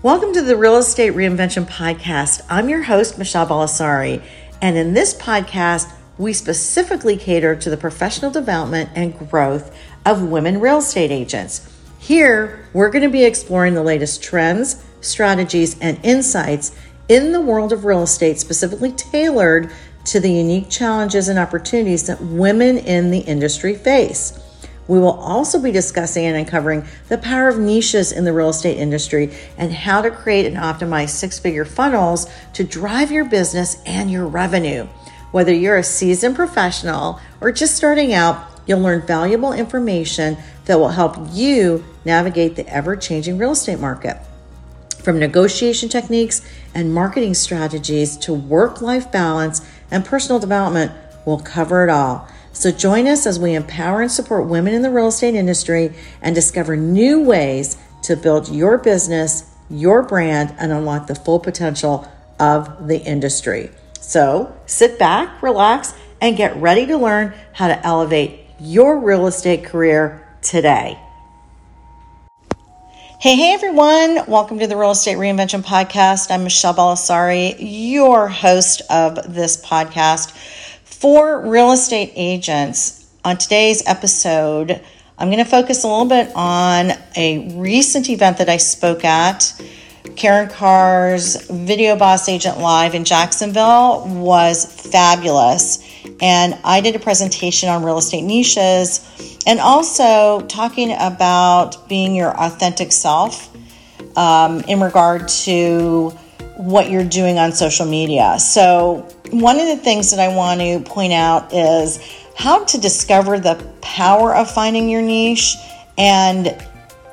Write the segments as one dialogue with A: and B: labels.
A: Welcome to the Real Estate Reinvention Podcast. I'm your host, Michele Bellisari, and in this podcast, we specifically cater to the professional development and growth of women real estate agents. Here, we're going to be exploring the latest trends, strategies, and insights in the world of real estate, specifically tailored to the unique challenges and opportunities that women in the industry face. We will also be discussing and uncovering the power of niches in the real estate industry and how to create and optimize six figure funnels to drive your business and your revenue. Whether you're a seasoned professional or just starting out, you'll learn valuable information that will help you navigate the ever changing real estate market. From negotiation techniques and marketing strategies to work life balance and personal development, we'll cover it all. So join us as we empower and support women in the real estate industry and discover new ways to build your business, your brand, and unlock the full potential of the industry. So sit back, relax, and get ready to learn how to elevate your real estate career today. Hey, hey everyone. Welcome to the Real Estate Reinvention Podcast. I'm Michele Bellisari, your host of this podcast. For real estate agents, on today's episode, I'm going to focus a little bit on a recent event that I spoke at. Karin Carr's Video Boss Agent Live in Jacksonville was fabulous. And I did a presentation on real estate niches and also talking about being your authentic self um, in regard to what you're doing on social media. So, one of the things that I want to point out is how to discover the power of finding your niche. And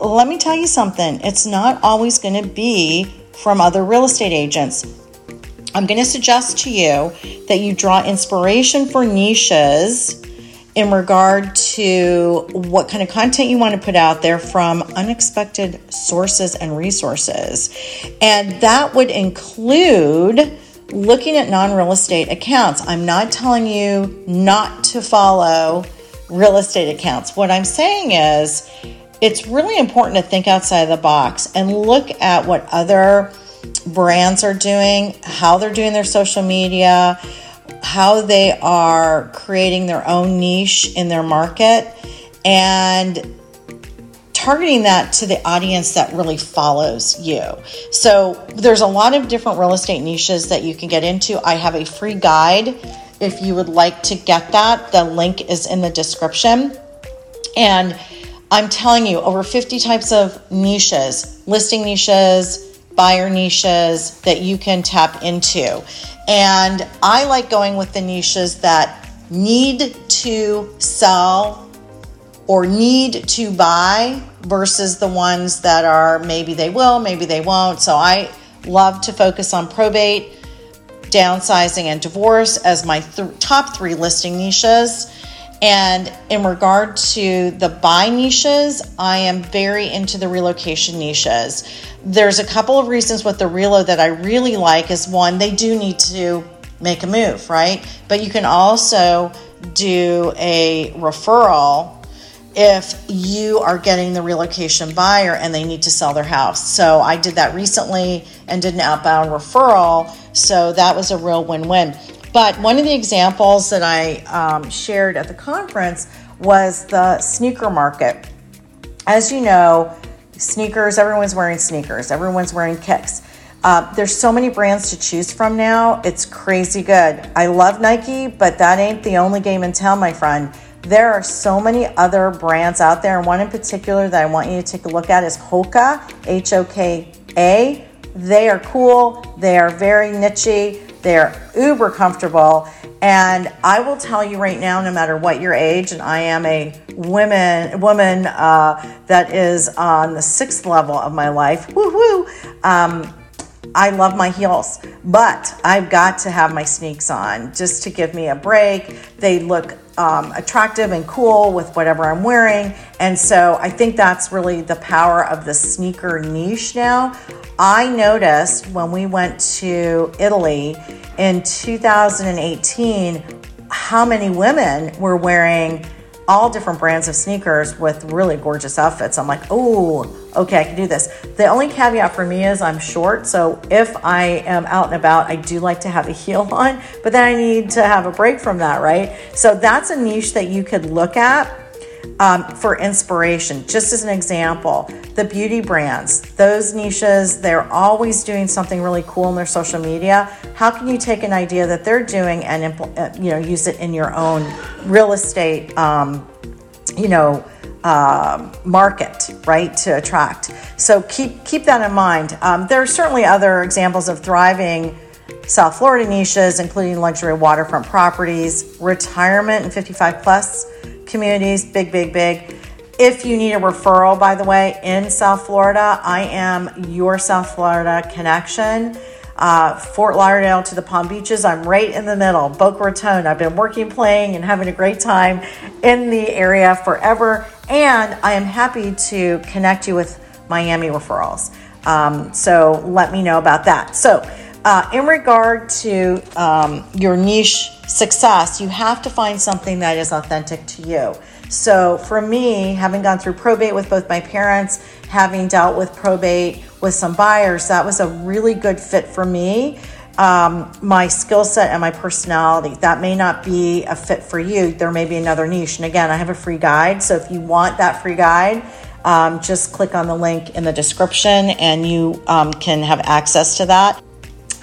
A: let me tell you something, it's not always going to be from other real estate agents. I'm going to suggest to you that you draw inspiration for niches in regard to what kind of content you want to put out there from unexpected sources and resources. And that would include looking at non real estate accounts. I'm not telling you not to follow real estate accounts. What I'm saying is it's really important to think outside the box and look at what other brands are doing, how they're doing their social media how they are creating their own niche in their market and targeting that to the audience that really follows you. So there's a lot of different real estate niches that you can get into. I have a free guide if you would like to get that. The link is in the description. And I'm telling you, over 50 types of niches, listing niches, buyer niches that you can tap into. And I like going with the niches that need to sell or need to buy versus the ones that are maybe they will, maybe they won't. So I love to focus on probate, downsizing, and divorce as my th- top three listing niches. And in regard to the buy niches, I am very into the relocation niches. There's a couple of reasons with the relo that I really like is one, they do need to make a move, right? But you can also do a referral if you are getting the relocation buyer and they need to sell their house. So I did that recently and did an outbound referral. So that was a real win win. But one of the examples that I um, shared at the conference was the sneaker market. As you know, sneakers, everyone's wearing sneakers, everyone's wearing kicks. Uh, there's so many brands to choose from now. It's crazy good. I love Nike, but that ain't the only game in town, my friend. There are so many other brands out there, and one in particular that I want you to take a look at is Hoka, H O K A. They are cool, they are very nichey. They're uber comfortable. And I will tell you right now, no matter what your age, and I am a woman woman uh, that is on the sixth level of my life. Woohoo! Um, I love my heels, but I've got to have my sneaks on just to give me a break. They look um, attractive and cool with whatever I'm wearing. And so I think that's really the power of the sneaker niche now. I noticed when we went to Italy in 2018 how many women were wearing all different brands of sneakers with really gorgeous outfits. I'm like, oh, okay, I can do this. The only caveat for me is I'm short. So if I am out and about, I do like to have a heel on, but then I need to have a break from that, right? So that's a niche that you could look at um, for inspiration. Just as an example, the beauty brands, those niches, they're always doing something really cool in their social media. How can you take an idea that they're doing and impl- uh, you know use it in your own real estate, um, you know, uh, market, right, to attract? So keep keep that in mind. Um, there are certainly other examples of thriving. South Florida niches, including luxury waterfront properties, retirement and 55 plus communities, big, big, big. If you need a referral, by the way, in South Florida, I am your South Florida connection. Uh, Fort Lauderdale to the Palm Beaches, I'm right in the middle. Boca Raton, I've been working, playing, and having a great time in the area forever. And I am happy to connect you with Miami referrals. Um, so let me know about that. So, uh, in regard to um, your niche success, you have to find something that is authentic to you. So, for me, having gone through probate with both my parents, having dealt with probate with some buyers, that was a really good fit for me. Um, my skill set and my personality. That may not be a fit for you. There may be another niche. And again, I have a free guide. So, if you want that free guide, um, just click on the link in the description and you um, can have access to that.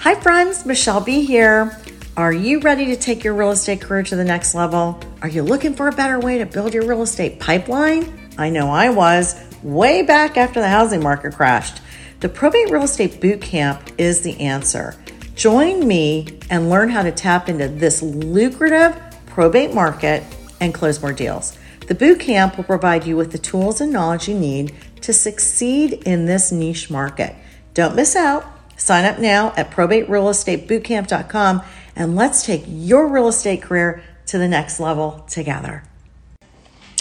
A: Hi, friends, Michele B here. Are you ready to take your real estate career to the next level? Are you looking for a better way to build your real estate pipeline? I know I was way back after the housing market crashed. The Probate Real Estate Bootcamp is the answer. Join me and learn how to tap into this lucrative probate market and close more deals. The bootcamp will provide you with the tools and knowledge you need to succeed in this niche market. Don't miss out. Sign up now at probaterealestatebootcamp.com and let's take your real estate career to the next level together.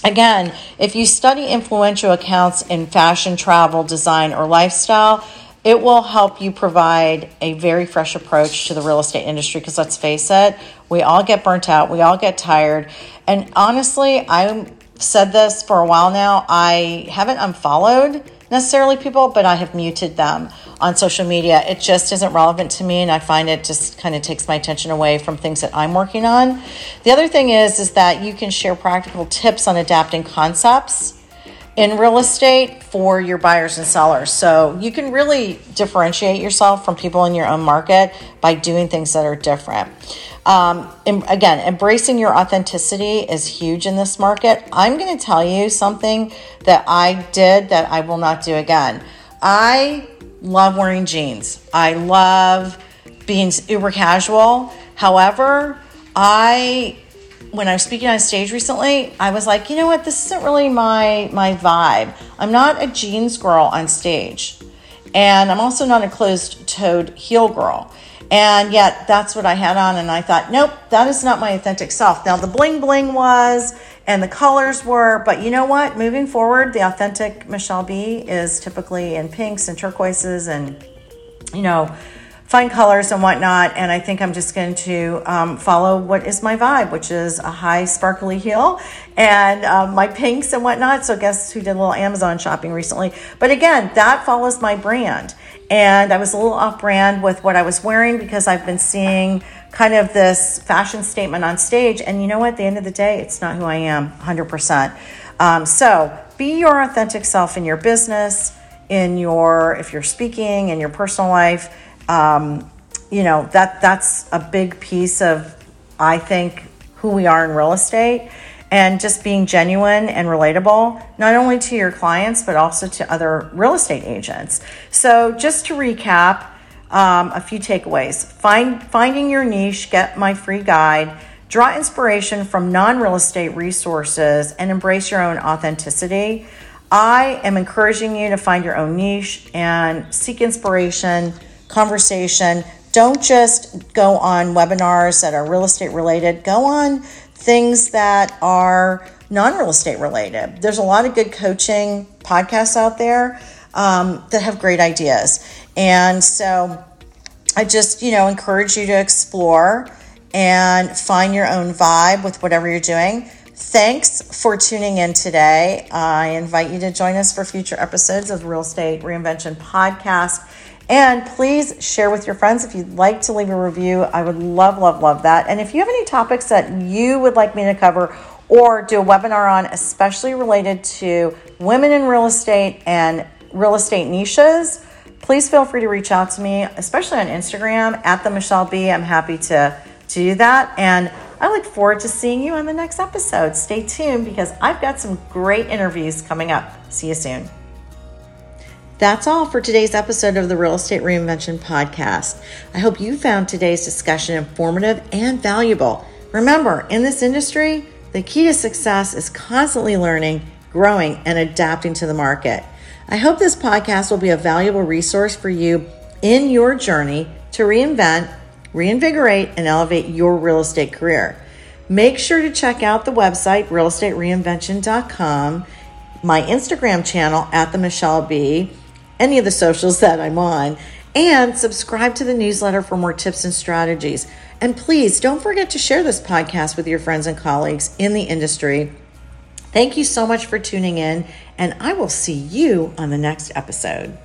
A: Again, if you study influential accounts in fashion, travel, design, or lifestyle, it will help you provide a very fresh approach to the real estate industry because let's face it, we all get burnt out, we all get tired. And honestly, I've said this for a while now, I haven't unfollowed necessarily people, but I have muted them on social media. It just isn't relevant to me, and I find it just kind of takes my attention away from things that I'm working on. The other thing is, is that you can share practical tips on adapting concepts in real estate for your buyers and sellers. So you can really differentiate yourself from people in your own market by doing things that are different. Um, again, embracing your authenticity is huge in this market. I'm going to tell you something that I did that I will not do again. I love wearing jeans. I love being uber casual. However, I when I was speaking on stage recently, I was like, you know what, this isn't really my my vibe. I'm not a jeans girl on stage. And I'm also not a closed-toed heel girl. And yet that's what I had on. And I thought, nope, that is not my authentic self. Now, the bling bling was and the colors were, but you know what? Moving forward, the authentic Michele B is typically in pinks and turquoises and, you know, fine colors and whatnot. And I think I'm just going to um, follow what is my vibe, which is a high sparkly heel and um, my pinks and whatnot. So, guess who did a little Amazon shopping recently? But again, that follows my brand. And I was a little off brand with what I was wearing because I've been seeing kind of this fashion statement on stage. And you know what? At the end of the day, it's not who I am 100%. Um, so be your authentic self in your business, in your, if you're speaking, in your personal life. Um, you know, that that's a big piece of, I think, who we are in real estate and just being genuine and relatable, not only to your clients, but also to other real estate agents. So, just to recap, um, a few takeaways Find, finding your niche, get my free guide, draw inspiration from non real estate resources, and embrace your own authenticity. I am encouraging you to find your own niche and seek inspiration, conversation. Don't just go on webinars that are real estate related. Go on things that are non real estate related. There's a lot of good coaching podcasts out there um, that have great ideas. And so I just, you know, encourage you to explore and find your own vibe with whatever you're doing. Thanks for tuning in today. I invite you to join us for future episodes of Real Estate Reinvention Podcast. And please share with your friends if you'd like to leave a review. I would love, love, love that. And if you have any topics that you would like me to cover or do a webinar on, especially related to women in real estate and real estate niches, please feel free to reach out to me, especially on Instagram at the Michele B. I'm happy to, to do that. And I look forward to seeing you on the next episode. Stay tuned because I've got some great interviews coming up. See you soon. That's all for today's episode of the Real Estate Reinvention Podcast. I hope you found today's discussion informative and valuable. Remember, in this industry, the key to success is constantly learning, growing, and adapting to the market. I hope this podcast will be a valuable resource for you in your journey to reinvent, reinvigorate, and elevate your real estate career. Make sure to check out the website, realestatereinvention.com, my Instagram channel at the Michele B any of the socials that I'm on, and subscribe to the newsletter for more tips and strategies. And please don't forget to share this podcast with your friends and colleagues in the industry. Thank you so much for tuning in, and I will see you on the next episode.